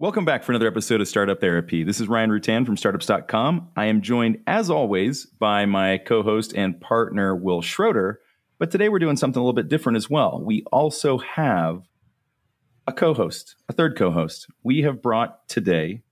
Welcome back for another episode of Startup Therapy. This is Ryan Rutan from startups.com. I am joined, as always, by my co host and partner, Will Schroeder. But today we're doing something a little bit different as well. We also have a co host, a third co host. We have brought today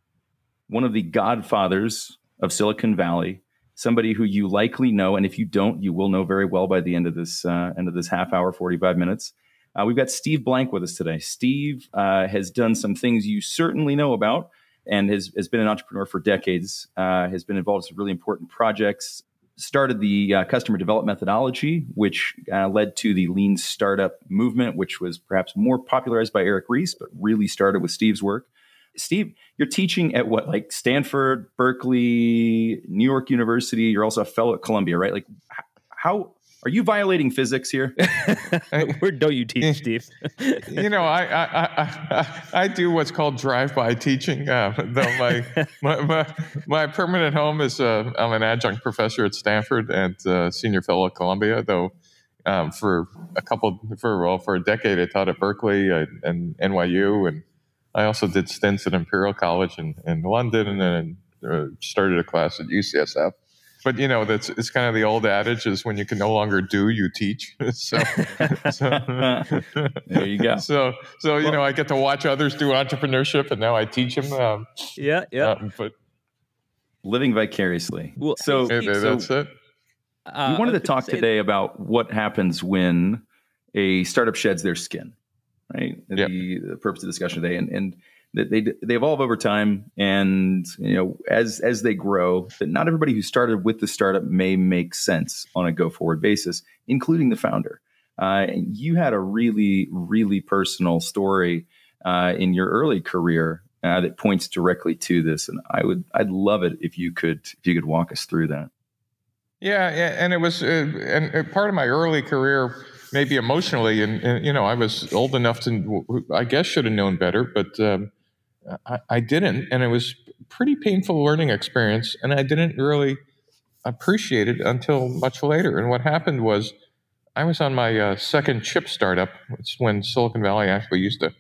one of the godfathers of Silicon Valley, somebody who you likely know. And if you don't, you will know very well by the end of this, uh, end of this half hour, 45 minutes. Uh, we've got Steve Blank with us today. Steve uh, has done some things you certainly know about and has, has been an entrepreneur for decades, uh, has been involved in some really important projects, started the uh, customer development methodology, which uh, led to the lean startup movement, which was perhaps more popularized by Eric Ries, but really started with Steve's work. Steve, you're teaching at what, like Stanford, Berkeley, New York University. You're also a fellow at Columbia, right? Like, how are you violating physics here? Where don't you teach, Steve? you know, I, I I, I do what's called drive-by teaching. Uh, though my, my, my my permanent home is uh, I'm an adjunct professor at Stanford and uh, senior fellow at Columbia. Though um, for a couple for well for a decade I taught at Berkeley uh, and NYU, and I also did stints at Imperial College in, in London, and then uh, started a class at UCSF but you know that's it's kind of the old adage is when you can no longer do you teach. So, so there you go. So so you well, know i get to watch others do entrepreneurship and now i teach them um, yeah yeah. uh, but living vicariously. Well so, hey, so that's it. uh, we wanted to talk today that. about what happens when a startup sheds their skin right? Yep. the, the purpose of the discussion today. And and that they they evolve over time, and you know as as they grow, that not everybody who started with the startup may make sense on a go forward basis, including the founder. Uh, you had a really really personal story uh, in your early career uh, that points directly to this, and I would I'd love it if you could if you could walk us through that. Yeah, and it was uh, and uh, part of my early career maybe emotionally and, and, you know i was old enough to i guess should have known better but um, I, I didn't, and it was pretty painful learning experience, and I didn't really appreciate it until much later. And what happened was, I was on my uh, second chip startup. It's when Silicon Valley actually used to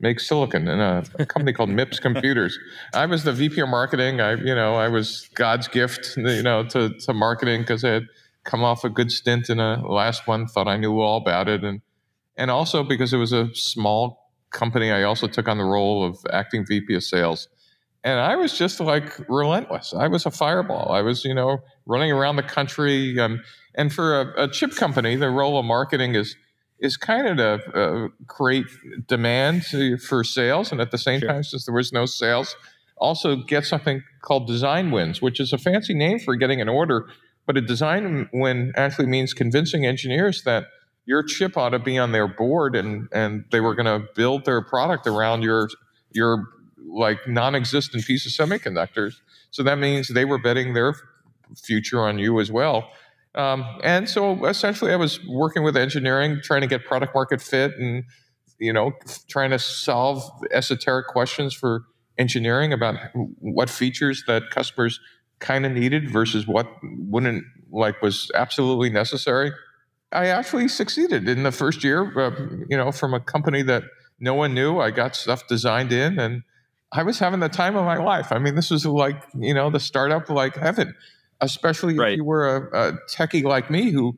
make silicon in a, a company called MIPS Computers. I was the VP of marketing. I, you know, I was God's gift, you know, to, to marketing because I had come off a good stint in a last one, thought I knew all about it, and and also because it was a small company, I also took on the role of acting VP of sales. And I was just like relentless. I was a fireball. I was, you know, running around the country. Um, and for a, a, chip company, the role of marketing is is kind of to uh, create demand for sales, and at the same sure. time, since there was no sales, also get something called design wins, which is a fancy name for getting an order. But a design win actually means convincing engineers that your chip ought to be on their board and and they were going to build their product around your your like non-existent piece of semiconductors. So that means they were betting their future on you as well. Um, and so essentially i was working with engineering trying to get product market fit and you know trying to solve esoteric questions for engineering about what features that customers kind of needed versus what wouldn't like was absolutely necessary I actually succeeded in the first year. Uh, you know, from a company that no one knew, I got stuff designed in, and I was having the time of my life. I mean, this was like you know the startup like heaven, especially right. if you were a, a techie like me who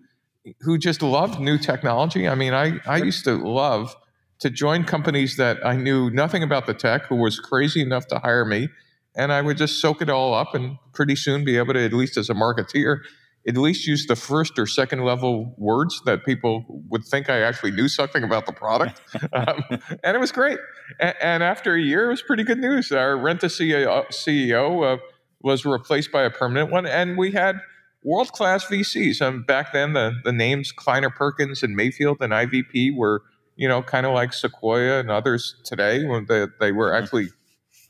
who just loved new technology. I mean, I I used to love to join companies that I knew nothing about the tech, who was crazy enough to hire me, and I would just soak it all up, and pretty soon be able to, at least as a marketeer, at least use the first or second level words that people would think I actually knew something about the product. um, and it was great. And, and, after a year, it was pretty good news. Our Renta CEO, CEO uh, was replaced by a permanent one, and we had world class VCs. Um, back then, the, the names Kleiner Perkins and Mayfield and IVP were, you know, kind of like Sequoia and others today when they, they were actually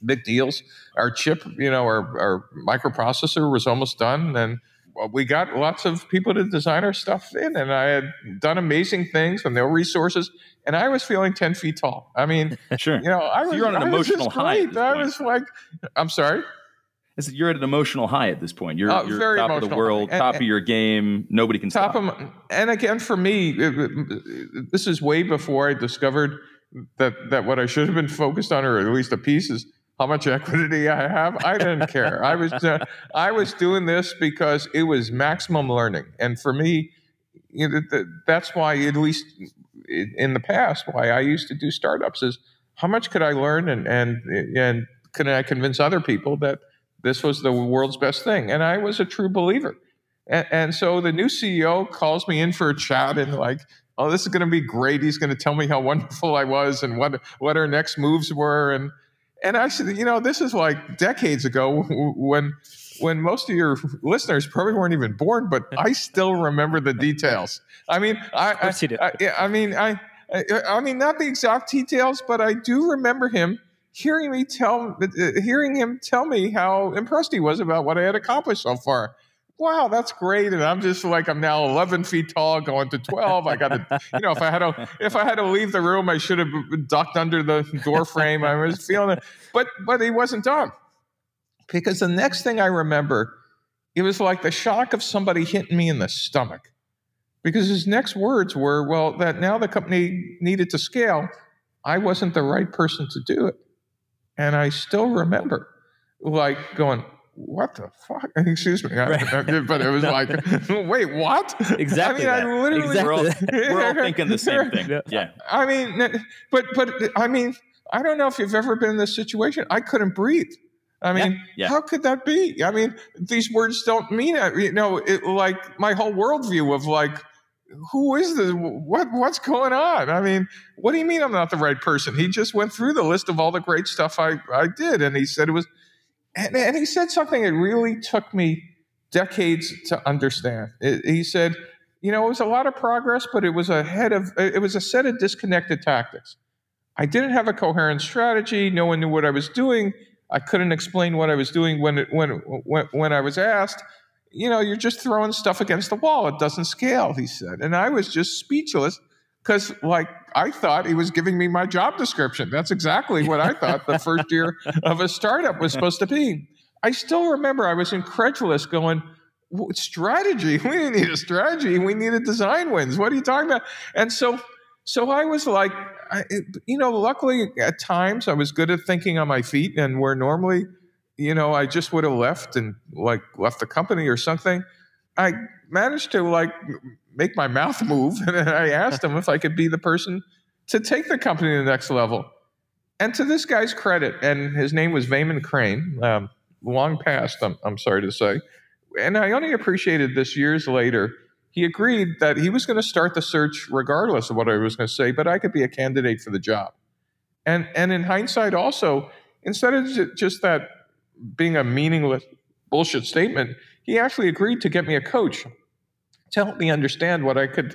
big deals. Our chip, you know, our, our microprocessor was almost done. And we got lots of people to design our stuff in, and I had done amazing things with no resources, and I was feeling ten feet tall. I mean, sure, you know, I so was. You're on an I emotional high. I was like, I'm sorry. Said, you're at an emotional high at this point. You're, uh, you're top of the world, and, top and, of your game. Nobody can top stop. Of, and again, for me, this is way before I discovered that that what I should have been focused on, or at least a piece, is how much equity I have. I didn't care. I was uh, I was doing this because it was maximum learning, and for me, you know, that's why at least in the past, why I used to do startups is how much could I learn, and and and could I convince other people that this was the world's best thing? And I was a true believer. And, and so the new CEO calls me in for a chat and like oh, this is going to be great. He's going to tell me how wonderful I was and what what our next moves were. And and actually, you know, this is like decades ago when when most of your listeners probably weren't even born, but I still remember the details. I mean, I, I, I, I mean, I, I mean, not the exact details, but I do remember him hearing me tell, uh, hearing him tell me how impressed he was about what I had accomplished so far wow, that's great. And I'm just like, I'm now 11 feet tall, going to 12. I got to, you know, if I had to, if I had to leave the room, I should have ducked under the door frame. I was feeling it, but but he wasn't done because the next thing I remember, it was like the shock of somebody hitting me in the stomach. Because his next words were, well, that now the company needed to scale, I wasn't the right person to do it. And I still remember like going, what the fuck? Excuse me. Right. but it was like, wait, what? Exactly. I mean, that. I literally. Exactly. We're, all, we're all thinking the same thing. Yeah. I mean, but but I mean, I don't know if you've ever been in this situation. I couldn't breathe. I mean, yeah, yeah. how could that be? I mean, these words don't mean it. You know, it like my whole worldview of like, who is this? What what's going on? I mean, what do you mean I'm not the right person? He just went through the list of all the great stuff I I did, and he said it was and, and he said something that really took me decades to understand. It, he said, you know, it was a lot of progress, but it was a head of it was a set of disconnected tactics. I didn't have a coherent strategy. No one knew what I was doing. I couldn't explain what I was doing when it, when when when I was asked. You know, you're just throwing stuff against the wall. It doesn't scale, he said. And I was just speechless because like I thought he was giving me my job description. That's exactly what I thought the first year of a startup was supposed to be. I still remember I was incredulous going, strategy? We didn't need a strategy. We needed design wins. What are you talking about? And so, so I was like, I, you know, luckily at times I was good at thinking on my feet and where normally, you know, I just would have left and like left the company or something. I managed to like make my mouth move. And I asked him if I could be the person to take the company to the next level. And to this guy's credit, and his name was Vaemond Crane, um, long past, I'm, I'm sorry to say. And I only appreciated this years later. He agreed that he was going to start the search regardless of what I was going to say, but I could be a candidate for the job. And, and in hindsight, also, instead of just that being a meaningless bullshit statement, he actually agreed to get me a coach to help me understand what I could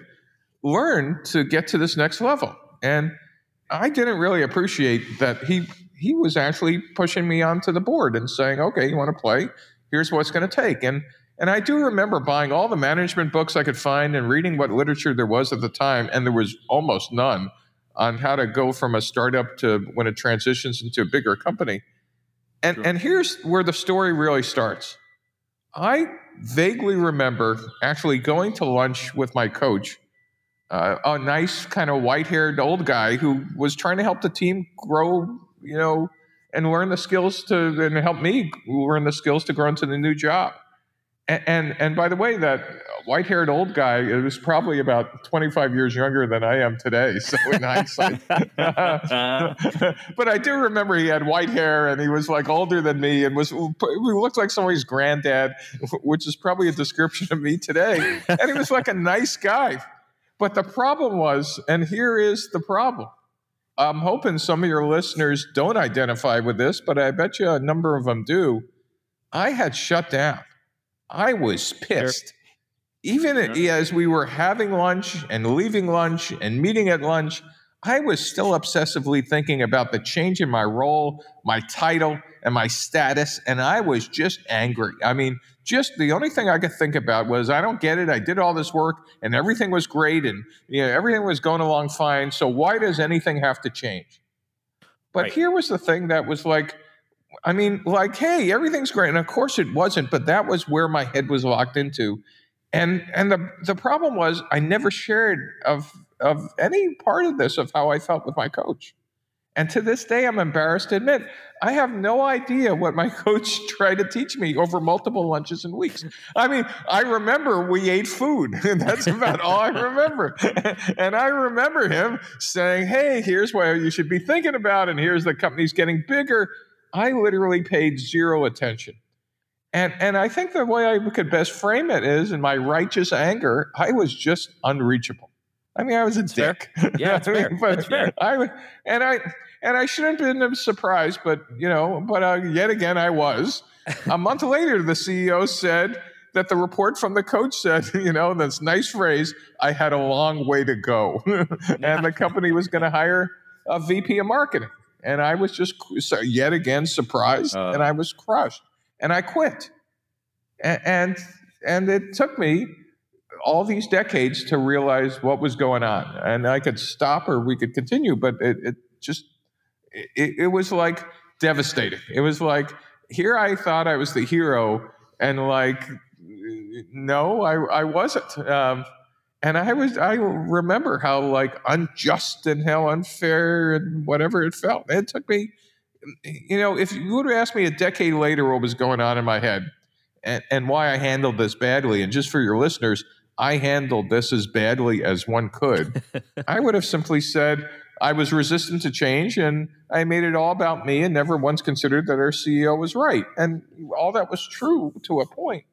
learn to get to this next level. And I didn't really appreciate that he he was actually pushing me onto the board and saying, "Okay, you want to play? Here's what's going to take." And and I do remember buying all the management books I could find and reading what literature there was at the time, and there was almost none on how to go from a startup to when it transitions into a bigger company. And sure. and here's where the story really starts. I vaguely remember actually going to lunch with my coach, uh, a nice kind of white-haired old guy who was trying to help the team grow, you know, and learn the skills to and help me learn the skills to grow into the new job. And, and, and by the way, that white haired old guy it was probably about 25 years younger than I am today. So in hindsight, but I do remember he had white hair and he was like older than me and was he looked like somebody's granddad, which is probably a description of me today. And he was like a nice guy. But the problem was, and here is the problem. I'm hoping some of your listeners don't identify with this, but I bet you a number of them do. I had shut down. I was pissed. Even as we were having lunch and leaving lunch and meeting at lunch, I was still obsessively thinking about the change in my role, my title, and my status. And I was just angry. I mean, just the only thing I could think about was I don't get it. I did all this work and everything was great and you know, everything was going along fine. So why does anything have to change? But right. here was the thing that was like, I mean, like, hey, everything's great. And of course it wasn't, but that was where my head was locked into. And and the the problem was I never shared of of any part of this of how I felt with my coach. And to this day, I'm embarrassed to admit I have no idea what my coach tried to teach me over multiple lunches and weeks. I mean, I remember we ate food, and that's about all I remember. and I remember him saying, Hey, here's what you should be thinking about, and here's the company's getting bigger. I literally paid zero attention. And, and I think the way I could best frame it is in my righteous anger, I was just unreachable. I mean, I was a That's dick. Yeah, it's fair. but That's fair. I and I and I shouldn't have been surprised, but you know, but uh, yet again, I was. a month later, the CEO said that the report from the coach said, you know, this nice phrase, I had a long way to go, and the company was going to hire a VP of marketing, and I was just yet again surprised, Uh. and I was crushed, and I quit, and and it took me all these decades to realize what was going on. And I could stop or we could continue, but it, it just, it, it was like devastating. It was like, here I thought I was the hero, and like, no, I, I wasn't. Um, and I was, I remember how like unjust and how unfair and whatever it felt. It took me, you know, if you would have asked me a decade later what was going on in my head and, and why I handled this badly, and just for your listeners, I handled this as badly as one could, I would have simply said I was resistant to change and I made it all about me and never once considered that our CEO was right. And all that was true to a point.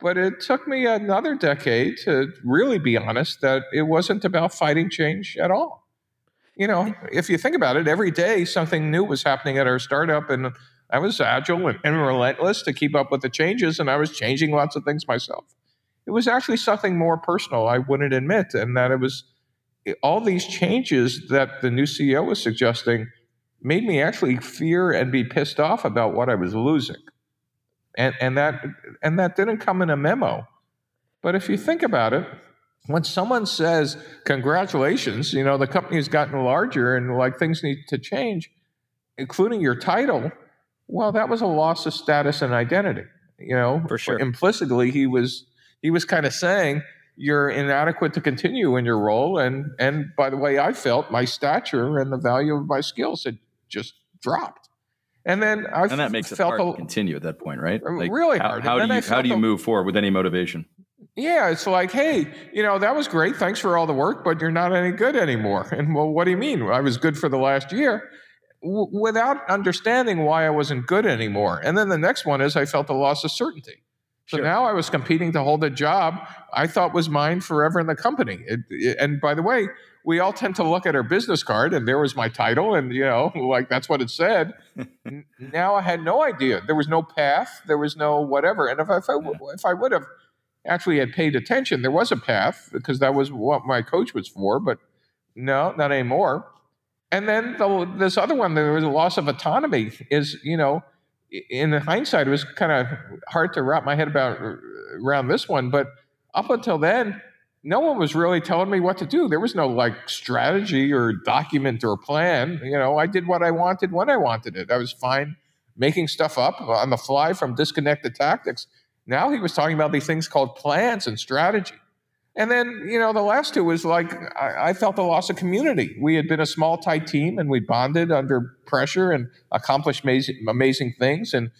But it took me another decade to really be honest that it wasn't about fighting change at all. You know, if you think about it, every day something new was happening at our startup, and I was agile and, and relentless to keep up with the changes, and I was changing lots of things myself. It was actually something more personal i wouldn't admit and that it was all these changes that the new ceo was suggesting made me actually fear and be pissed off about what i was losing. And and that and that didn't come in a memo. But if you think about it when someone says congratulations you know the company's gotten larger and like things need to change including your title well that was a loss of status and identity you know For sure. implicitly he was he was kind of saying you're inadequate to continue in your role and and by the way i felt my stature and the value of my skills had just dropped and then i and that makes it felt hard a- to continue at that point, right? Um, really how, hard. How do you how do you move forward with any motivation? Yeah, it's like, hey, you know, that was great. Thanks for all the work, but you're not any good anymore. And well, what do you mean? I was good for the last year w- without understanding why I wasn't good anymore. And then the next one is I felt a loss of certainty. So Sure. now I was competing to hold a job I thought was mine forever in the company. It, it- and by the way, we all tend to look at our business card and there was my title and you know like that's what it said now i had no idea there was no path there was no whatever and if I, if I, if I would have actually had paid attention there was a path because that was what my coach was for but no not anymore and then the, this other one there was a loss of autonomy is you know in hindsight it was kind of hard to wrap my head about uh, around this one but up until then no one was really telling me what to do. There was no like strategy or document or plan. You know, I did what I wanted when I wanted it. I was fine making stuff up on the fly from disconnected tactics. Now he was talking about these things called plans and strategy. And then, you know, the last two was like I, I felt the loss of community. We had been a small, tight team and we bonded under pressure and accomplished amazing, amazing things. And,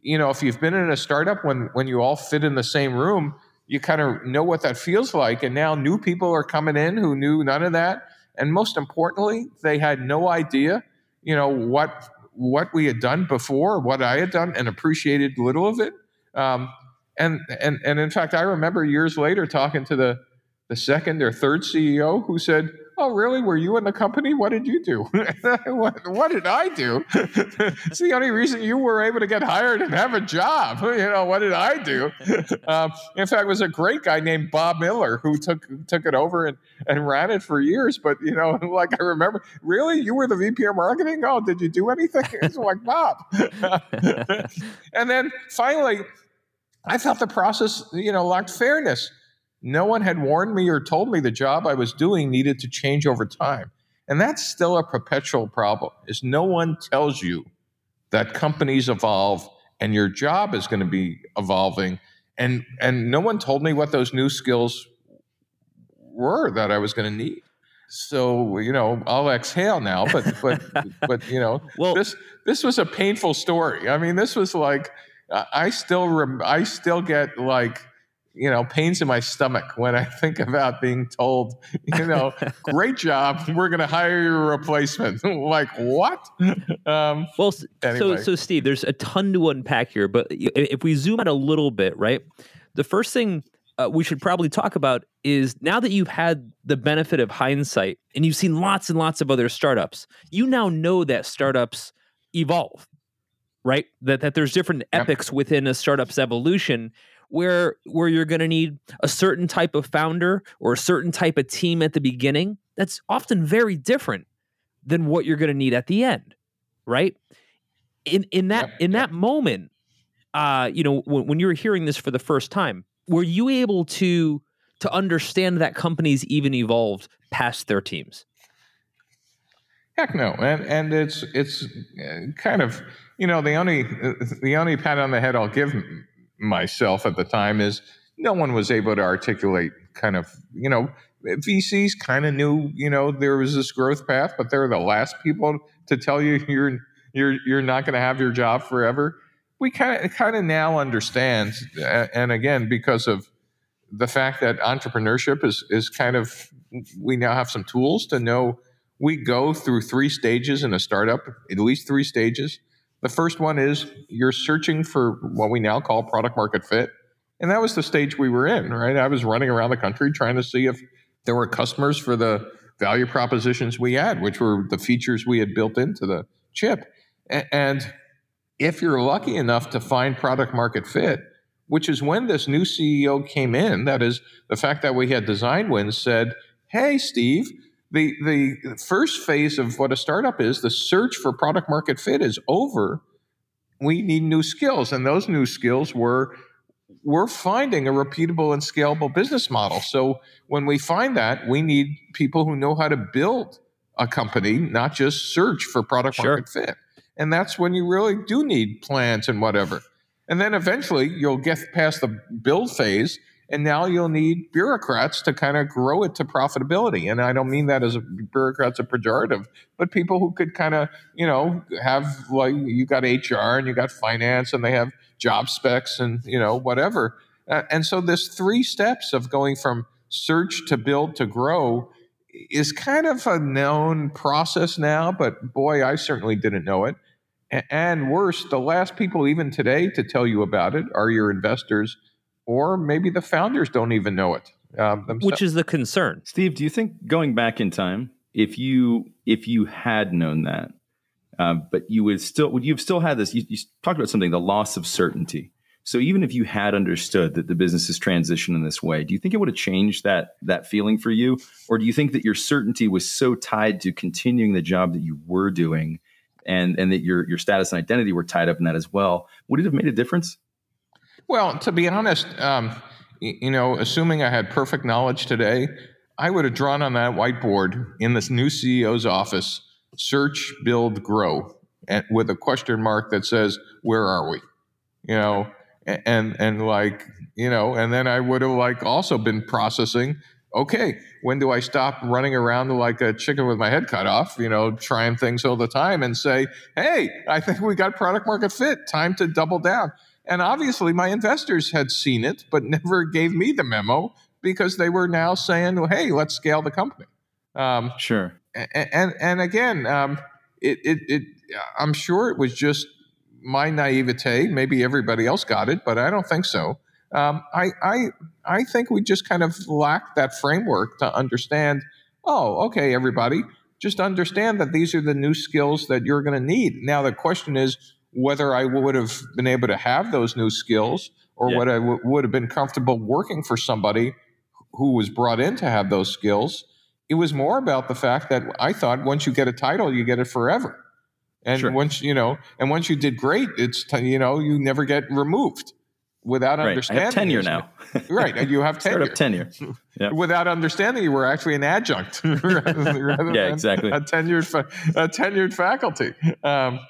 you know, if you've been in a startup when when you all fit in the same room, you kind of know what that feels like. And now new people are coming in who knew none of that. And most importantly, they had no idea, you know, what what we had done before, what I had done, and appreciated little of it. Um, and and and in fact, I remember years later talking to the the second or third CEO who said, "Oh, really? Were you in the company? What did you do? what, what did I do? it's the only reason you were able to get hired and have a job. You know, what did I do? um, in fact, it was a great guy named Bob Miller who took took it over and, and ran it for years. But you know, like I remember, really, you were the VP of marketing? Oh, did you do anything? It's like Bob. and then finally, I felt the process, you know, lacked fairness. No one had warned me or told me the job I was doing needed to change over time. And that's still a perpetual problem. Is no one tells you that companies evolve and your job is going to be evolving and and no one told me what those new skills were that I was going to need. so you know I'll exhale now. But but but you know well, this this was a painful story. I mean, this was like I still rem- I still get like you know pains in my stomach when I think about being told you know great job we're going to hire your replacement. like what? Um, well, anyway. so so Steve, there's a ton to unpack here, but if we zoom out a little bit, right? The first thing uh, we should probably talk about is now that you've had the benefit of hindsight and you've seen lots and lots of other startups, you now know that startups evolve, right? That that there's different yep. epics within a startup's evolution where where you're going to need a certain type of founder or a certain type of team at the beginning that's often very different than what you're going to need at the end, right? In in that yep. in yep. that moment, uh, you know, when, when you were hearing this for the first time, were you able to to understand that companies even evolved past their teams? Heck no, and and it's it's uh, kind of you know the only the only pat on the head I'll give myself at the time is no one was able to articulate kind of you know VCs kind of knew you know there was this growth path, but they're the last people to tell you you're you're you're not going to have your job forever we kind of kind of now understand, and again because of the fact that entrepreneurship is is kind of we now have some tools to know we go through three stages in a startup, at least three stages. The first one is you're searching for what we now call product market fit. And that was the stage we were in, right? I was running around the country trying to see if there were customers for the value propositions we had, which were the features we had built into the chip. And if you're lucky enough to find product market fit, which is when this new CEO came in, that is the fact that we had design wins said, hey, Steve, the, the first phase of what a startup is, the search for product market fit is over. We need new skills. And those new skills were we're finding a repeatable and scalable business model. So when we find that, we need people who know how to build a company, not just search for product sure. market fit. And that's when you really do need plans and whatever. And then eventually you'll get past the build phase and now you'll need bureaucrats to kind of grow it to profitability. And I don't mean that as a bureaucrats a pejorative, but people who could kind of, you know, have like you got HR and you got finance and they have job specs and, you know, whatever. Uh, and so this three steps of going from search to build to grow is kind of a known process now, but boy, I certainly didn't know it. And worse, the last people even today to tell you about it are your investors, or maybe the founders don't even know it. Um, Which is the concern, Steve. Do you think going back in time, if you if you had known that, uh, but you would still would you have still had this? You, you talked about something, the loss of certainty. So even if you had understood that the business is transition in this way, do you think it would have changed that that feeling for you, or do you think that your certainty was so tied to continuing the job that you were doing, and and that your your status and identity were tied up in that as well? Would it have made a difference? Well, to be honest, um, you know, assuming I had perfect knowledge today, I would have drawn on that whiteboard in this new CEO's office: search, build, grow, and with a question mark that says, "Where are we?" You know and and like you know and then i would have like also been processing okay when do i stop running around like a chicken with my head cut off? You know trying things all the time and say hey i think we got product market fit. Time to double down and obviously my investors had seen it but never gave me the memo because they were now saying well, hey let's scale the company um, sure and and, and again um, it, it, it i'm sure it was just my naivete. Maybe everybody else got it, but I don't think so. Um, I, I, I think we just kind of lacked that framework to understand. Oh, okay, everybody, just understand that these are the new skills that you're going to need. Now the question is whether I would have been able to have those new skills, or yeah. whether I w- would have been comfortable working for somebody who was brought in to have those skills. It was more about the fact that I thought once you get a title, you get it forever. And sure. once you know, and once you did great, it's you know you never get removed without right. understanding. I have tenure now, right? And you have tenure. Startup tenure. Yep. Without understanding, you were actually an adjunct. yeah, exactly. A tenured, a tenured faculty. Um,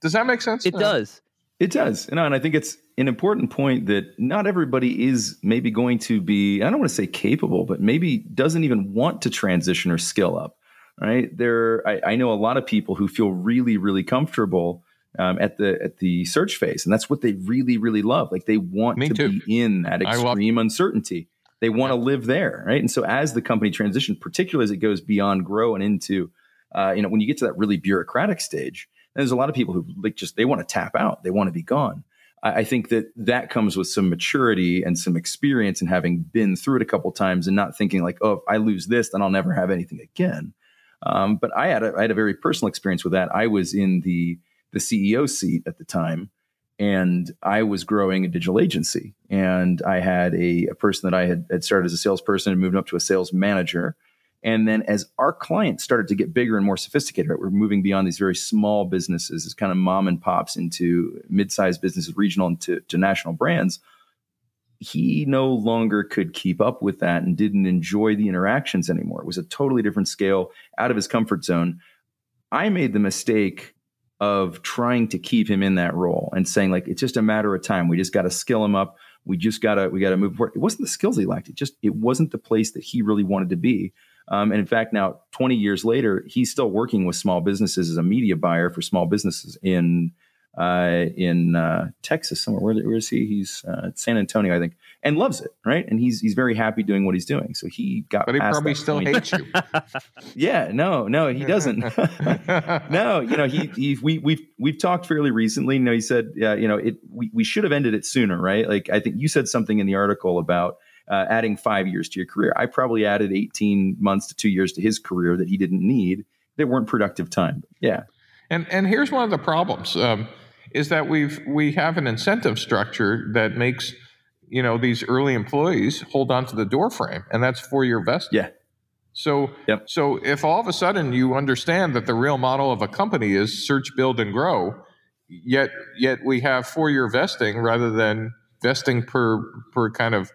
does that make sense? It uh, does. It does. You know, and I think it's an important point that not everybody is maybe going to be, I don't want to say capable, but maybe doesn't even want to transition or skill up. Right. There I, I know a lot of people who feel really, really comfortable um, at the at the search phase, and that's what they really, really love. Like they want Me to too. be in that extreme love- uncertainty. They want to live there, right? And so as the company transitions, particularly as it goes beyond grow and into, uh, you know, when you get to that really bureaucratic stage, there's a lot of people who like just they want to tap out, they want to be gone. I, I think that that comes with some maturity and some experience and having been through it a couple times and not thinking like, oh, if I lose this, then I'll never have anything again. Um, but I had a, I had a very personal experience with that. I was in the the CEO seat at the time, and I was growing a digital agency, and I had a, a person that I had, had started as a salesperson and moved up to a sales manager and then as our clients started to get bigger and more sophisticated, right, we're moving beyond these very small businesses, as kind of mom and pops into mid-sized businesses, regional and to, to national brands. He no longer could keep up with that and didn't enjoy the interactions anymore. It was a totally different scale, out of his comfort zone. I made the mistake of trying to keep him in that role and saying like it's just a matter of time. We just got to skill him up. We just gotta we gotta move forward. It wasn't the skills he lacked. It just it wasn't the place that he really wanted to be. Um, and in fact, now 20 years later, he's still working with small businesses as a media buyer for small businesses in uh, in uh, Texas somewhere. Where, where is he? He's uh, San Antonio, I think, and loves it, right? And he's he's very happy doing what he's doing. So he got. But he probably still point. hates you. yeah, no, no, he doesn't. no, you know, he, he we we've we've talked fairly recently. You know, he said, yeah, you know, it we we should have ended it sooner, right? Like I think you said something in the article about uh, adding five years to your career. I probably added 18 months to two years to his career that he didn't need that weren't productive time. Yeah. And, and here's one of the problems um, is that we've, we have an incentive structure that makes, you know, these early employees hold on to the door frame and that's four year vesting. Yeah. So, yep. so if all of a sudden you understand that the real model of a company is search, build, and grow, yet yet we have four year vesting rather than vesting per per kind of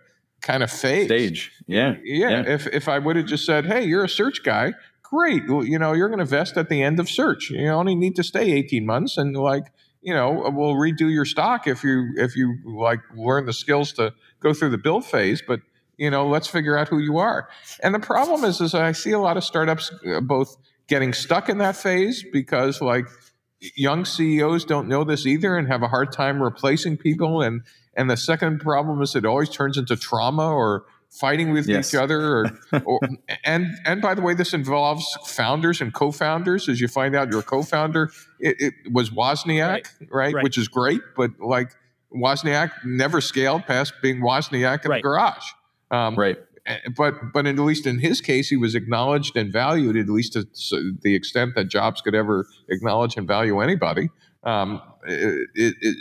kind of phase. Stage. Yeah. Yeah. yeah. If, if I would have just said, hey, you're a search guy, great. Well, you know, you're going to vest at the end of search. You only need to stay 18 months and like, you know, we'll redo your stock if you, if you like learn the skills to go through the build phase. But, you know, let's figure out who you are. And the problem is, is I see a lot of startups uh, both getting stuck in that phase because like young CEOs don't know this either and have a hard time replacing people and and the second problem is it always turns into trauma or fighting with yes. each other or, or, and and by the way this involves founders and co-founders as you find out your co-founder it, it was wozniak right. Right? right? which is great but like wozniak never scaled past being wozniak in right. the garage um, right but but at least in his case he was acknowledged and valued at least to the extent that jobs could ever acknowledge and value anybody um, it, it,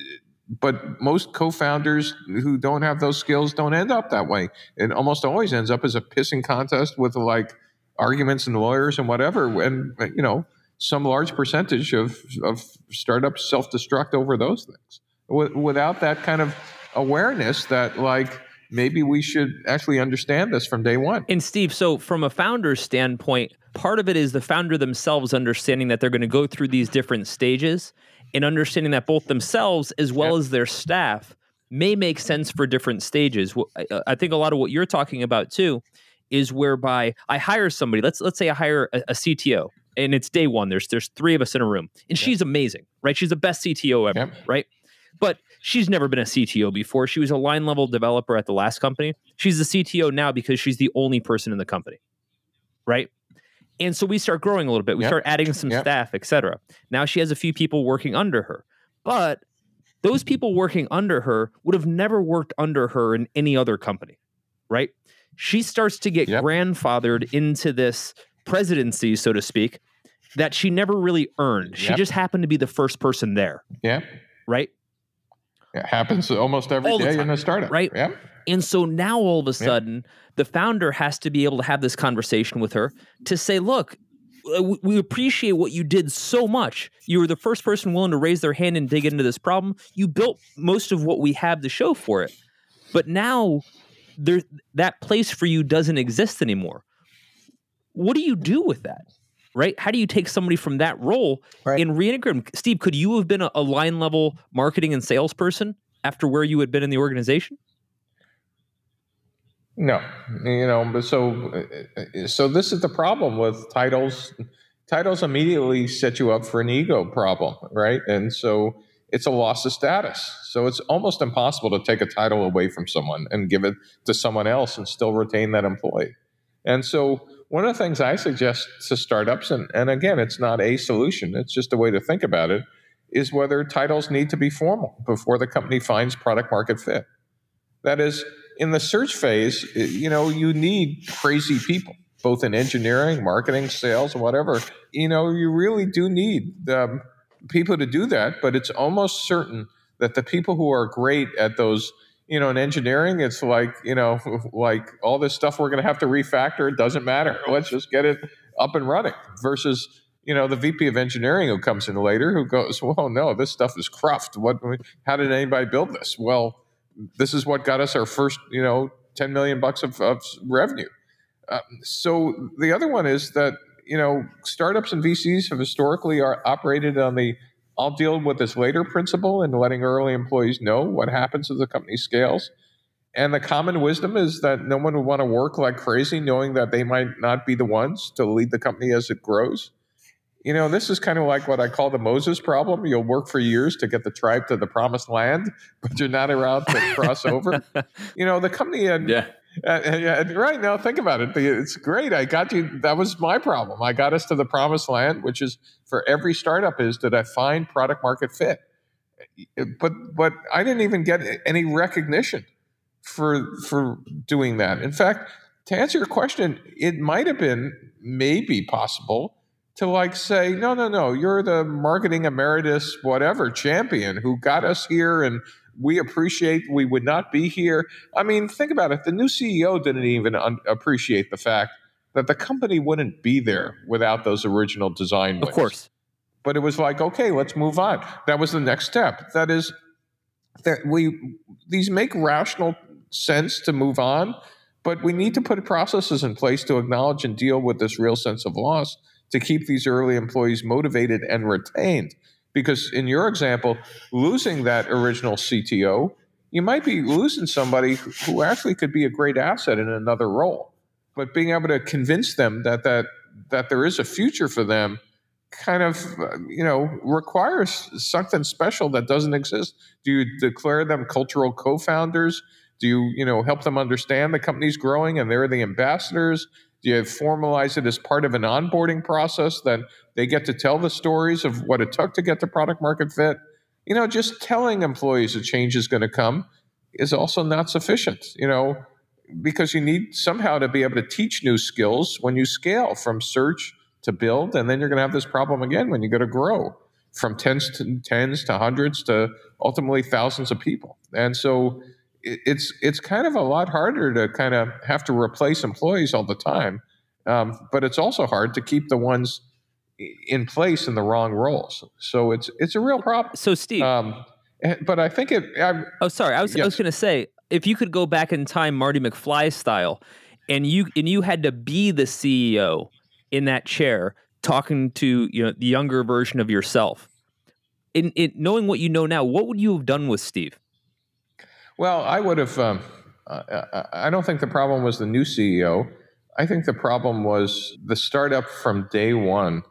but most co-founders who don't have those skills don't end up that way. It almost always ends up as a pissing contest with like arguments and lawyers and whatever. And you know, some large percentage of of startups self-destruct over those things. without that kind of awareness that like maybe we should actually understand this from day one. And Steve, so from a founder's standpoint, part of it is the founder themselves understanding that they're going to go through these different stages and understanding that both themselves as well yep. as their staff may make sense for different stages. Uh, I think a lot of what you're talking about too is whereby I hire somebody. Let's let's say I hire a, a CTO, and it's day one. There's there's three of us in a room, and yep. she's amazing, right? She's the best CTO ever, yep. right? But she's never been a CTO before. She was a line level developer at the last company. She's the CTO now because she's the only person in the company, right? And so we start growing a little bit. We yep. start adding some yep. staff, etc. Now she has a few people working under her. But those people working under her would have never worked under her in any other company, right? She starts to get yep. grandfathered into this presidency, so to speak, that she never really earned. She just happened to be the first person there. Yeah. Right? It happens almost every all day in a startup. Right. Yeah. And so now all of a sudden, the founder has to be able to have this conversation with her to say, look, uh, we appreciate what you did so much. You were the first person willing to raise their hand and dig into this problem. You built most of what we have to show for it. But now there that place for you doesn't exist anymore. What do you do with that? Right? How do you take somebody from that role right. and reintegrate them? Steve, could you have been a, a line level marketing and salesperson after where you had been in the organization? No, you know, but so so this is the problem with titles. Titles immediately set you up for an ego problem, right? And so it's a loss of status. So it's almost impossible to take a title away from someone and give it to someone else and still retain that employee. And so one of the things I suggest to startups, and, and again, it's not a solution, it's just a way to think about it, is whether titles need to be formal before the company finds product market fit. That is, in the search phase, you know, you need crazy people, both in engineering, marketing, sales, whatever. You know, you really do need um, people to do that, but it's almost certain that the people who are great at those, you know, in engineering, it's like, you know, like all this stuff we're going to have to refactor. It doesn't matter. Let's just get it up and running versus, you know, the VP of engineering who comes in later who goes, well, no, this stuff is cruft. What, how did anybody build this? Well, this is what got us our first, you know, 10 million bucks of, of revenue. Uh, so the other one is that, you know, startups and VCs have historically are operated on the I'll deal with this later principle and letting early employees know what happens as the company scales. And the common wisdom is that no one would want to work like crazy knowing that they might not be the ones to lead the company as it grows you know, this is kind of like what I call the Moses problem. You'll work for years to get the tribe to the promised land, but you're not around to cross over. You know, the company had. Yeah. Yeah, right now, think about it. It's great. I got you. That was my problem. I got us to the promised land, which is for every startup is did I find product market fit? Eh, eh, but but I didn't even get any recognition for for doing that. In fact, to answer your question, it might have been maybe possible to like say, no, no, no, you're the marketing emeritus, whatever champion who got us here and we appreciate we would not be here. I mean, think about it. The new CEO didn't even un- appreciate the fact that the company wouldn't be there without those original design wins. Of course. But it was like, okay, let's move on. That was the next step. That is that we these make rational sense to move on, but we need to put processes in place to acknowledge and deal with this real sense of loss to keep these early employees motivated and retained. Because in your example, losing that original CTO, you might be losing somebody who actually could be a great asset in another role. But being able to convince them that that that there is a future for them kind of you know requires something special that doesn't exist. Do you declare them cultural co-founders? Do you you know help them understand the company's growing and they're the ambassadors do you formalize it as part of an onboarding process Then they get to tell the stories of what it took to get the product market fit? You know, just telling employees a change is going to come is also not sufficient, you know, because you need somehow to be able to teach new skills when you scale from search to build. And then you're going to have this problem again when you go to grow from tens to tens to hundreds to ultimately thousands of people. And so it's it's kind of a lot harder to kind of have to replace employees all the time, um, but it's also hard to keep the ones in place in the wrong roles. So it's it's a real problem. So Steve, um, eh, but I think it. I, oh, sorry, I was yes. I was going to say if you could go back in time, Marty McFly style, and you and you had to be the CEO in that chair, talking to you know the younger version of yourself. In, in knowing what you know now, what would you have done with Steve? Well, I would have. Um, I don't think the problem was the new CEO. I think the problem was the startup from day one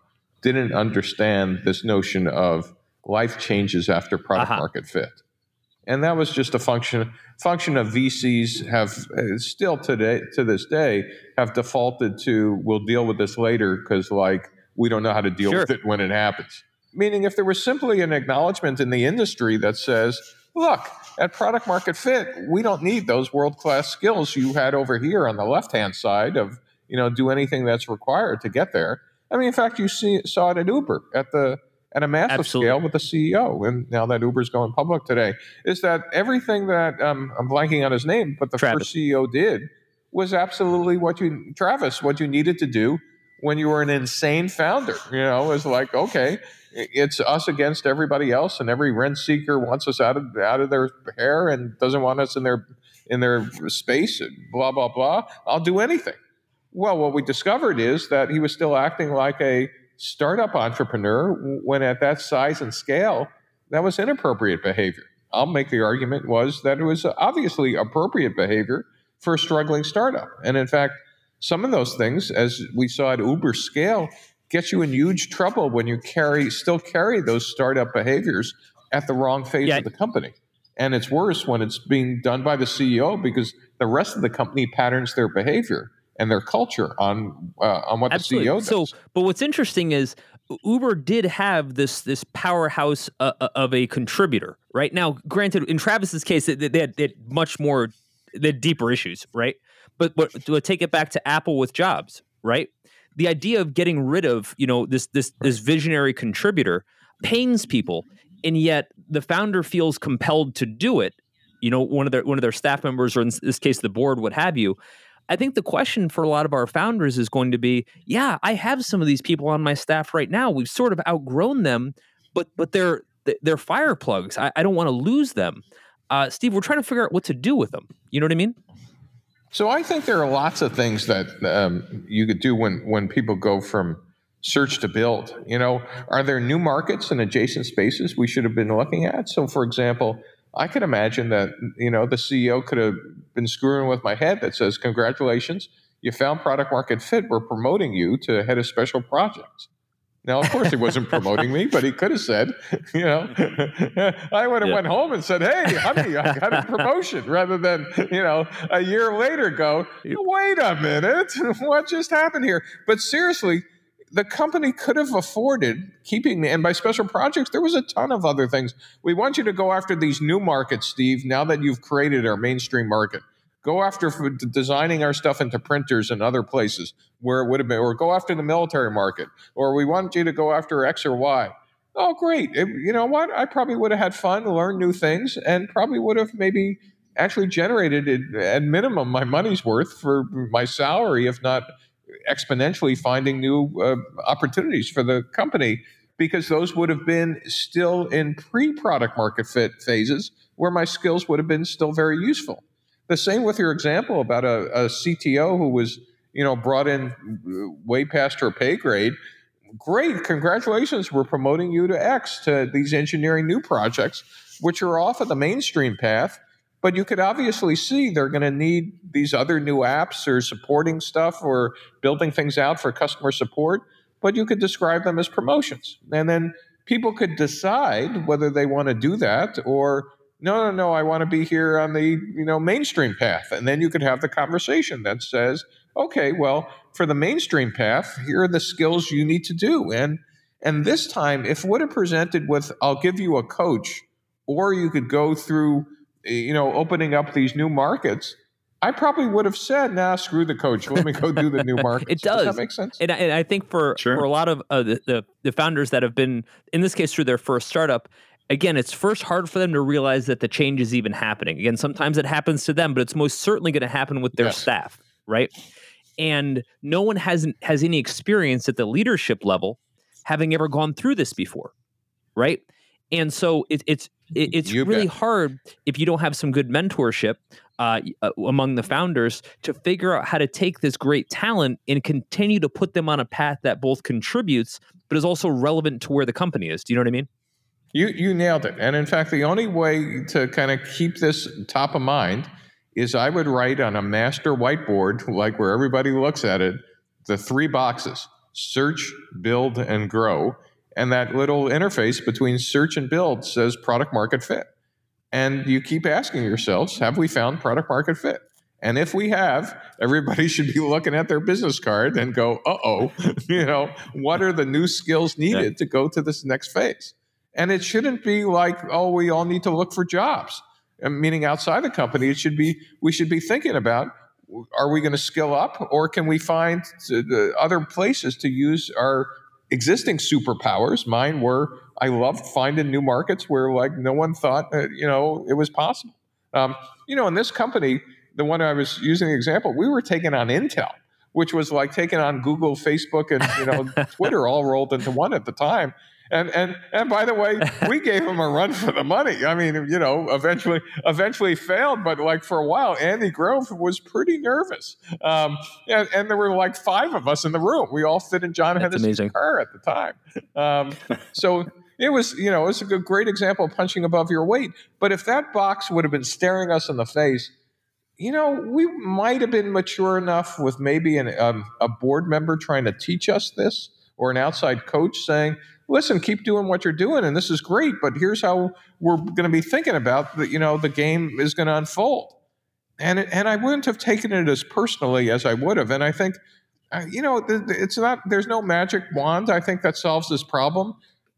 didn't understand this notion of life changes after product uh-huh. market fit, and that was just a function function of VCs have uh, still today to this day have defaulted to we'll deal with this later because like we don't know how to deal sure. with it when it happens. Meaning, if there was simply an acknowledgement in the industry that says, look, at product market fit, we don't need those world class skills you had over here on the left hand side of you know do anything that's required to get there. I mean, in fact, you see, saw it at Uber at the at a massive Absolutely. scale with the CEO, and now that Uber's going public today, is that everything that um, I'm blanking on his name, but the Travis. first CEO did was absolutely what you, Travis, what you needed to do when you were an insane founder. You know, was like, okay, it's us against everybody else, and every rent seeker wants us out of out of their hair and doesn't want us in their in their space. Blah blah blah. I'll do anything. Well, what we discovered is that he was still acting like a startup entrepreneur when at that size and scale, that was inappropriate behavior. I'll make the argument was that it was obviously appropriate behavior for a struggling startup. And in fact, some of those things, as we saw at Uber scale, get you in huge trouble when you carry still carry those startup behaviors at the wrong phase yeah. of the company. And it's worse when it's being done by the CEO because the rest of the company patterns their behavior and their culture on uh, on what Absolutely. the CEO does. So, but what's interesting is Uber did have this this powerhouse uh, uh, of a contributor, right? Now, granted, in Travis's case, they, they, had, they had, much more, they had deeper issues, right? But, but to take it back to Apple with Jobs, right? The idea of getting rid of you know this this this visionary contributor pains people, and yet the founder feels compelled to do it. You know, one of their one of their staff members, or in this case, the board, what have you I think the question for a lot of our founders is going to be, yeah, I have some of these people on my staff right now. We've sort of outgrown them, but but they're they're fire plugs. I, I don't want to lose them. Uh, Steve, we're trying to figure out what to do with them. You know what I mean? So I think there are lots of things that um, you could do when when people go from search to build. You know, are there new markets and adjacent spaces we should have been looking at? So, for example, I could imagine that you know the CEO could have been screwing with my head that says, "Congratulations, you found product market fit. We're promoting you to head of special projects." Now, of course, he wasn't promoting me, but he could have said, you know, I would have yeah. went home and said, "Hey, honey, I got a promotion," rather than you know a year later go, "Wait a minute, what just happened here?" But seriously, the company could have afforded keeping me. And by special projects, there was a ton of other things. We want you to go after these new markets, Steve, now that you've created our mainstream market. Go after designing our stuff into printers and other places where it would have been, or go after the military market, or we want you to go after X or Y. Oh, great. It, you know what? I probably would have had fun, learned new things, and probably would have maybe actually generated at minimum my money's worth for my salary, if not exponentially finding new uh, opportunities for the company because those would have been still in pre-product market fit phases where my skills would have been still very useful. The same with your example about a, a CTO who was, you know, brought in way past her pay grade. Great, congratulations! We're promoting you to X to these engineering new projects, which are off of the mainstream path but you could obviously see they're going to need these other new apps or supporting stuff or building things out for customer support. But you could describe them as promotions. And then people could decide whether they want to do that or no, no, no, I want to be here on the you know mainstream path. And then you could have the conversation that says, okay, well, for the mainstream path, here are the skills you need to do. And and this time, if would have presented with, I'll give you a coach, or you could go through you know, opening up these new markets, I probably would have said, "Nah, screw the coach. Let me go do the new market." it does. does. that make sense? And I, and I think for sure. for a lot of uh, the, the, the founders that have been in this case through their first startup, again, it's first hard for them to realize that the change is even happening. Again, sometimes it happens to them, but it's most certainly going to happen with their yes. staff, right? And no one has has any experience at the leadership level having ever gone through this before, right? And so it, it's it, it's you really bet. hard if you don't have some good mentorship uh, uh, among the founders to figure out how to take this great talent and continue to put them on a path that both contributes but is also relevant to where the company is. Do you know what I mean? You you nailed it. And in fact, the only way to kind of keep this top of mind is I would write on a master whiteboard, like where everybody looks at it, the three boxes: search, build, and grow and that little interface between search and build says product market fit. And you keep asking yourselves, have we found product market fit? And if we have, everybody should be looking at their business card and go, uh oh, you know, what are the new skills needed yeah. to go to this next phase? And it shouldn't be like, oh, we all need to look for jobs. meaning outside the company, it should be, we should be thinking about, are we going to skill up or can we find other places to use our existing superpowers. Mine were I loved finding new markets where like no one thought uh, you know it was possible. Um, you know, in this company, the one I was using the example, we were taking on Intel, which was like taking on Google, Facebook, and you know Twitter all rolled into one at the time. And and and by the way, we gave him a run for the money. I mean, you know, eventually eventually failed, but like for a while, Andy Grove was pretty nervous. Um, and, and there were like five of us in the room. We all fit in John That's Hennessy's car at the time. Um, so it was, you know, it was a great example of punching above your weight. But if that box would have been staring us in the face, you know, we might have been mature enough with maybe an, um, a board member trying to teach us this or an outside coach saying, listen, keep doing what you're doing, and this is great, but here's how we're going to be thinking about that. You know, the game is going to unfold, and it, and I wouldn't have taken it as personally as I would have. And I think, uh, you know, it's not. There's no magic wand. I think that solves this problem,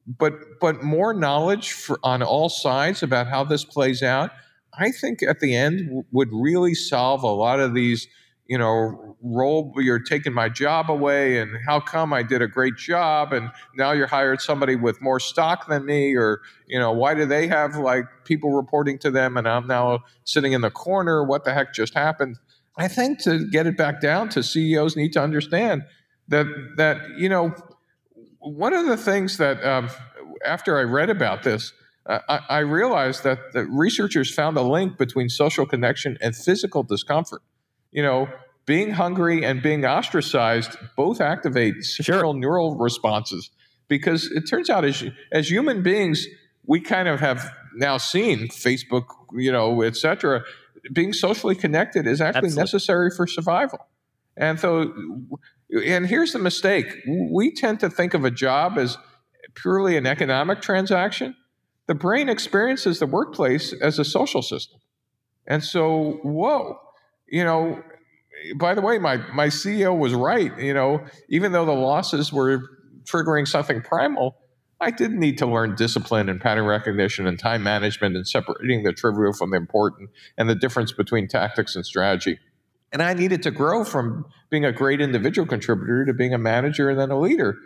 but but more knowledge for, on all sides about how this plays out. I think at the end would really solve a lot of these you know, role you're taking my job away and how come I did a great job and now you're hired somebody with more stock than me or you know why do they have like people reporting to them and I'm now sitting in the corner? What the heck just happened? I think to get it back down to CEOs need to understand that that you know one of the things that um, after I read about this I, I realized that the researchers found a link between social connection and physical discomfort. You know, being hungry and being ostracized both activate sure. neural responses because it turns out as as human beings we kind of have now seen Facebook, you know, et cetera, being socially connected is actually Absolutely. necessary for survival. And so, and here's the mistake: we tend to think of a job as purely an economic transaction. The brain experiences the workplace as a social system, and so, whoa, you know, by the way, my my CEO was right. You know, even though the losses were triggering something primal, I did need to learn discipline and pattern recognition and time management and separating the trivial from the important and the difference between tactics and strategy. And I needed to grow from being a great individual contributor to being a manager and then a leader.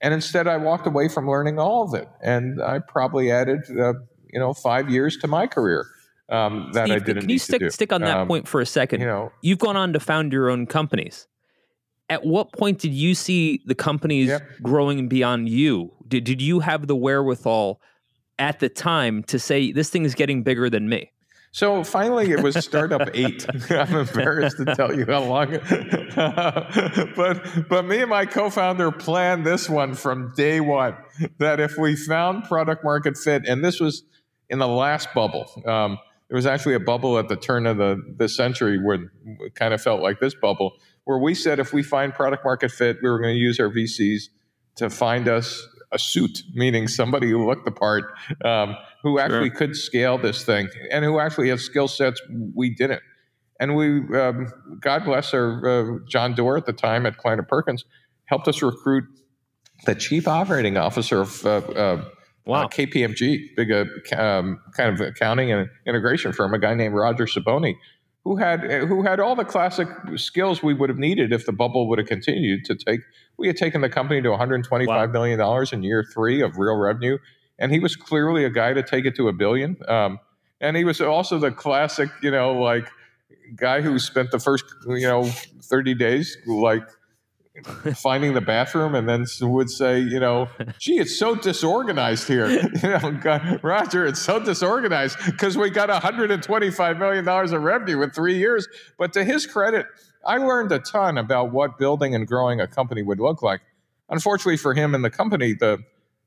And instead, I walked away from learning all of it. And I probably added, uh, you know, five years to my career um, that Steve, I didn't. Can you stick stick on that um, point for a second? You know, you've gone on to found your own companies. At what point did you see the companies growing beyond you? Did did you have the wherewithal at the time to say this thing is getting bigger than me? So finally, it was startup eight. I'm embarrassed to tell you how long, but but me and my co-founder planned this one from day one. That if we found product market fit, and this was in the last bubble. Um, there was actually a bubble at the turn of the, the century where it kind of felt like this bubble, where we said if we find product market fit, we were going to use our VCs to find us a suit, meaning somebody who looked the part, um, who actually sure. could scale this thing, and who actually has skill sets we didn't. And we, um, God bless our uh, John Doerr at the time at Kleiner Perkins, helped us recruit the chief operating officer of uh, uh, Wow. Uh, KPMG, big uh, um, kind of accounting and integration firm, a guy named Roger Siboni, who had who had all the classic skills we would have needed if the bubble would have continued to take. We had taken the company to 125 wow. million dollars in year three of real revenue, and he was clearly a guy to take it to a billion. Um, and he was also the classic, you know, like guy who spent the first, you know, 30 days like finding the bathroom and then would say, you know, gee, it's so disorganized here. You know, God, Roger, it's so disorganized because we got $125 million of revenue in three years. But to his credit, I learned a ton about what building and growing a company would look like. Unfortunately for him and the company, the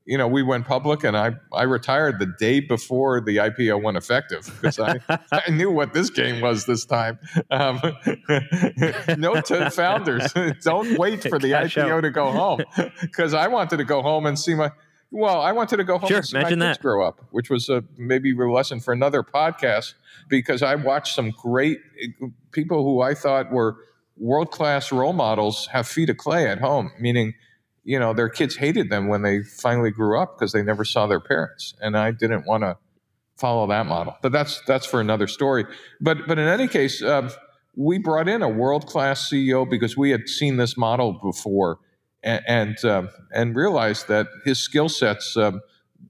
you know, we went public and I, I retired the day before the IPO went effective because I, I knew what this game was this time. Um, note to founders don't wait for the Cash IPO out. to go home because I wanted to go home and see my, well, I wanted to go home sure, and see my kids that. grow up, which was a, maybe a lesson for another podcast because I watched some great people who I thought were world class role models have feet of clay at home, meaning you know, their kids hated them when they finally grew up because they never saw their parents. And I didn't want to follow that model. But that's that's for another story. But but in any case, uh, we brought in a world class CEO because we had seen this model before, and and, uh, and realized that his skill sets um,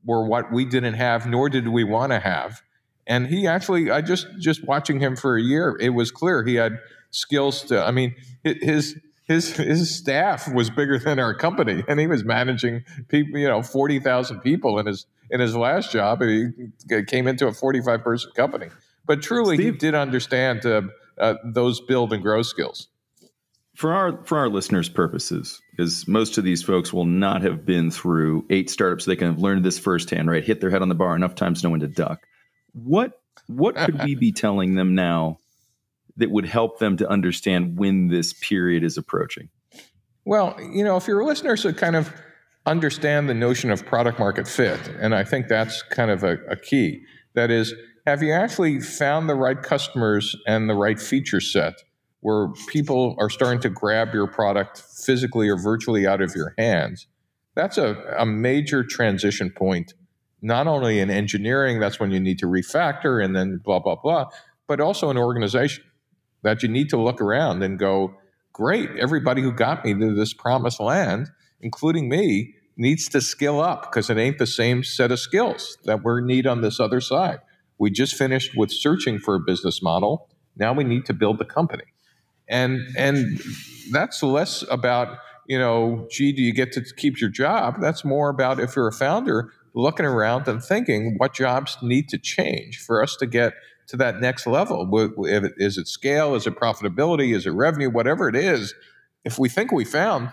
were what we didn't have, nor did we want to have. And he actually, I just just watching him for a year, it was clear he had skills to. I mean, his his his staff was bigger than our company, and he was managing people, you know, forty thousand people in his in his last job. And he came into a forty five person company, but truly, Steve, he did understand uh, uh, those build and grow skills. For our for our listeners' purposes, because most of these folks will not have been through eight startups, so they can have learned this firsthand, right? Hit their head on the bar enough times to know when to duck. What what could we be telling them now that would help them to understand when this period is approaching? Well, you know, if your listeners would kind of understand the notion of product market fit, and I think that's kind of a, a key. That is, have you actually found the right customers and the right feature set where people are starting to grab your product physically or virtually out of your hands? That's a, a major transition point not only in engineering, that's when you need to refactor and then blah, blah, blah, but also in organization that you need to look around and go, great, everybody who got me to this promised land, including me, needs to skill up because it ain't the same set of skills that we need on this other side. We just finished with searching for a business model. Now we need to build the company. And and that's less about, you know, gee, do you get to keep your job? That's more about if you're a founder, looking around and thinking what jobs need to change for us to get to that next level. Is it scale? Is it profitability? Is it revenue? Whatever it is, if we think we found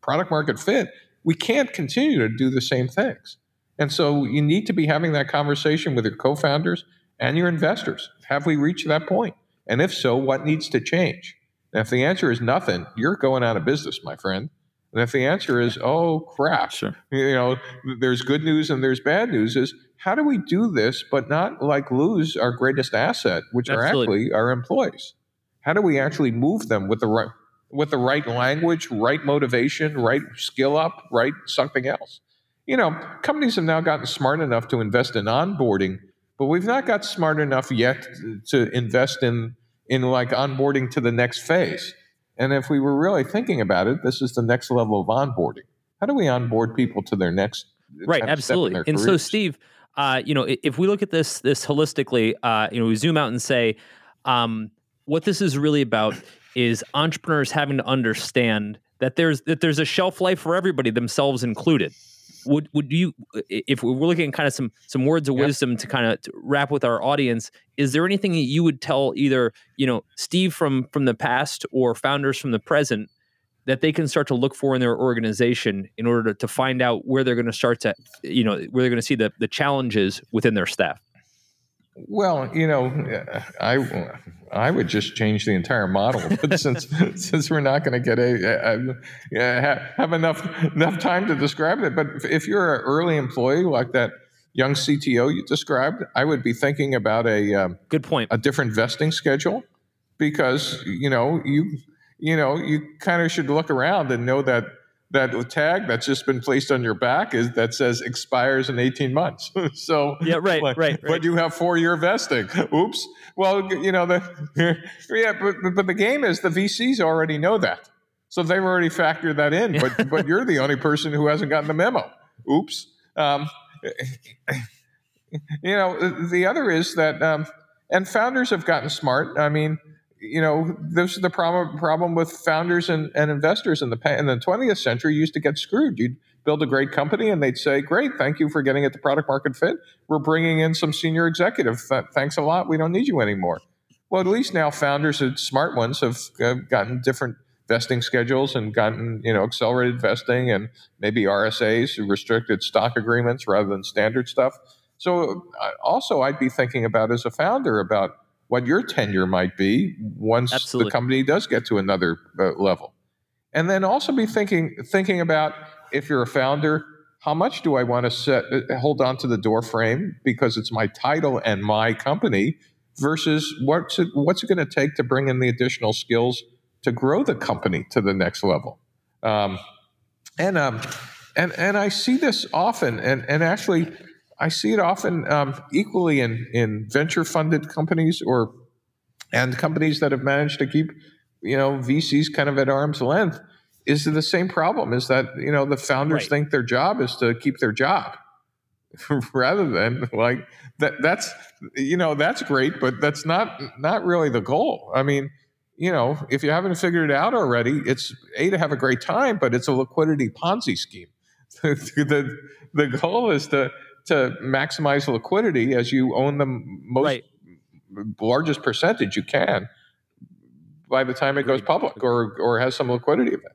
product market fit, we can't continue to do the same things. And so you need to be having that conversation with your co founders and your investors. Have we reached that point? And if so, what needs to change? And if the answer is nothing, you're going out of business, my friend. And if the answer is, oh crap, sure. you know, there's good news and there's bad news, is how do we do this but not like lose our greatest asset, which Absolutely. are actually our employees? How do we actually move them with the right with the right language, right motivation, right skill up, right something else? You know, companies have now gotten smart enough to invest in onboarding, but we've not got smart enough yet to invest in in like onboarding to the next phase. And if we were really thinking about it, this is the next level of onboarding. How do we onboard people to their next right? Absolutely. And so, Steve, uh, you know, if we look at this this holistically, uh, you know, we zoom out and say, um, what this is really about is entrepreneurs having to understand that there's that there's a shelf life for everybody, themselves included would would you if we're looking at kind of some some words of yep. wisdom to kind of wrap with our audience is there anything that you would tell either you know steve from from the past or founders from the present that they can start to look for in their organization in order to, to find out where they're going to start to you know where they're going to see the the challenges within their staff? Well, you know, I I would just change the entire model, but since since we're not going to get a, a, a, have enough enough time to describe it, but if you're an early employee like that young CTO you described, I would be thinking about a um, good point, a different vesting schedule, because you know you you know you kind of should look around and know that that tag that's just been placed on your back is that says expires in 18 months. so yeah, right, like, right, right. But you have four year vesting. Oops. Well, you know the yeah, but, but the game is the VCs already know that, so they've already factored that in. But but you're the only person who hasn't gotten the memo. Oops. Um, you know the other is that um, and founders have gotten smart. I mean you know, this is the problem problem with founders and, and investors in the in the 20th century. Used to get screwed. You'd build a great company, and they'd say, "Great, thank you for getting it to product market fit. We're bringing in some senior executive. Thanks a lot. We don't need you anymore." Well, at least now founders and smart ones have gotten different vesting schedules and gotten you know accelerated vesting and maybe RSAs, restricted stock agreements rather than standard stuff. So uh, also, I'd be thinking about as a founder about what your tenure might be once Absolutely. the company does get to another uh, level. And then also be thinking thinking about if you're a founder, how much do I want to set uh, hold on to the door frame because it's my title and my company versus what's it, what's it going to take to bring in the additional skills to grow the company to the next level. Um, and um, and and I see this often, and and actually I see it often um, equally in, in venture funded companies or and companies that have managed to keep you know VCs kind of at arm's length. Is the same problem? Is that you know the founders right. think their job is to keep their job rather than like that? That's you know that's great, but that's not not really the goal. I mean, you know, if you haven't figured it out already, it's a to have a great time, but it's a liquidity Ponzi scheme. the the goal is to to maximize liquidity as you own the most right. largest percentage you can by the time it goes public or or has some liquidity event.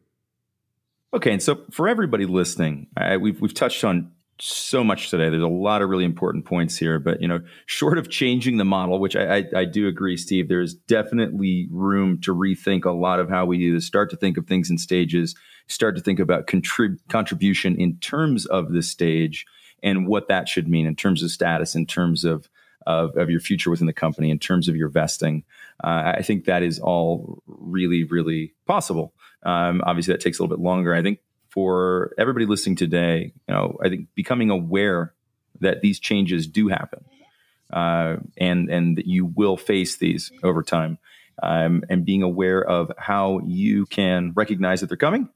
Okay, and so for everybody listening, I, we've we've touched on so much today. There's a lot of really important points here, but you know, short of changing the model, which I, I, I, do agree, Steve, there's definitely room to rethink a lot of how we do this. Start to think of things in stages. Start to think about contrib- contribution in terms of the stage and what that should mean in terms of status, in terms of of, of your future within the company, in terms of your vesting. Uh, I think that is all really, really possible. Um, obviously, that takes a little bit longer. I think for everybody listening today, you know, I think becoming aware that these changes do happen, uh, and and that you will face these over time, um, and being aware of how you can recognize that they're coming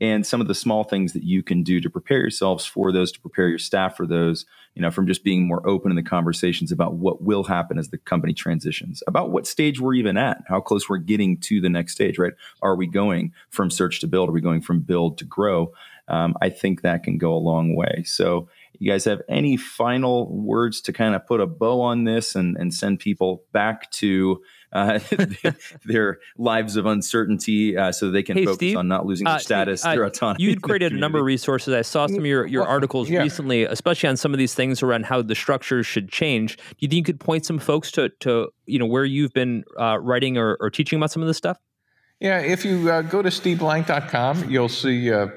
and some of the small things that you can do to prepare yourselves for those, to prepare your staff for those, you know, from just being more open in the conversations about what will happen as the company transitions, about what stage we're even at, how close we're getting to the next stage, right? Are we going from search to build? Are we going from build to grow? Um, I think that can go a long way. So, you guys have any final words to kind of put a bow on this and, and send people back to uh, their lives of uncertainty uh, so they can hey, focus Steve, on not losing their uh, status, their autonomy. You'd created a number of resources. I saw some of your, your well, articles yeah. recently, especially on some of these things around how the structures should change. Do you think you could point some folks to, to you know, where you've been uh, writing or, or, teaching about some of this stuff? Yeah, if you uh, go to steveblank.com, you'll see uh,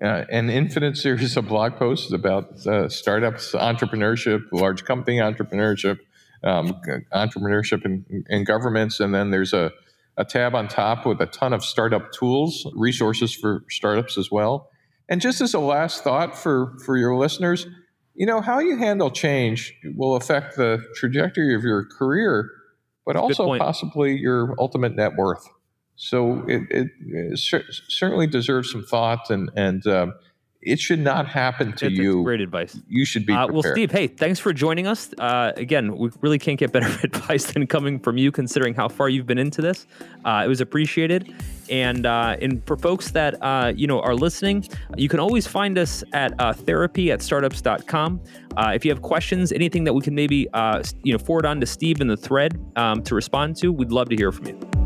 an infinite series of blog posts about uh, startups, entrepreneurship, large company entrepreneurship, um, entrepreneurship in, in, governments, and then there's a, a tab on top with a ton of startup tools, resources for startups as well. And just as a last thought for for your listeners, you know how you handle change will affect the trajectory of your career, but also possibly your ultimate net worth. So it, it, it certainly deserves some thought and and um, it should not happen to you. Great advice. You should be. Uh, well, Steve, hey, thanks for joining us. Uh, again, we really can't get better advice than coming from you, considering how far you've been into this. Uh, it was appreciated. And uh, and for folks that uh, you know are listening, you can always find us at uh, therapy at startups.com. Uh, if you have questions, anything that we can maybe uh, you know forward on to Steve in the thread um, to respond to, we'd love to hear from you.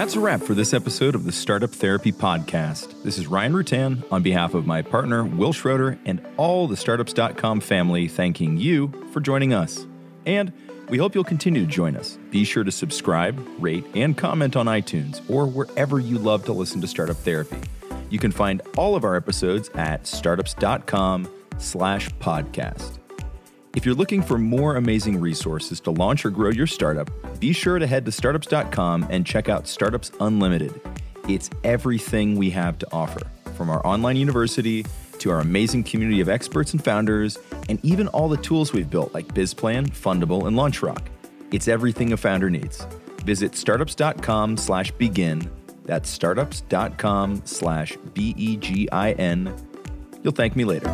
That's a wrap for this episode of the Startup Therapy Podcast. This is Ryan Rutan on behalf of my partner, Will Schroeder, and all the Startups.com family, thanking you for joining us. And we hope you'll continue to join us. Be sure to subscribe, rate, and comment on iTunes or wherever you love to listen to Startup Therapy. You can find all of our episodes at startups.com slash podcast. If you're looking for more amazing resources to launch or grow your startup, be sure to head to startups.com and check out Startups Unlimited. It's everything we have to offer, from our online university to our amazing community of experts and founders, and even all the tools we've built like BizPlan, Fundable, and LaunchRock. It's everything a founder needs. Visit startups.com slash begin. That's startups.com slash B E G I N. You'll thank me later.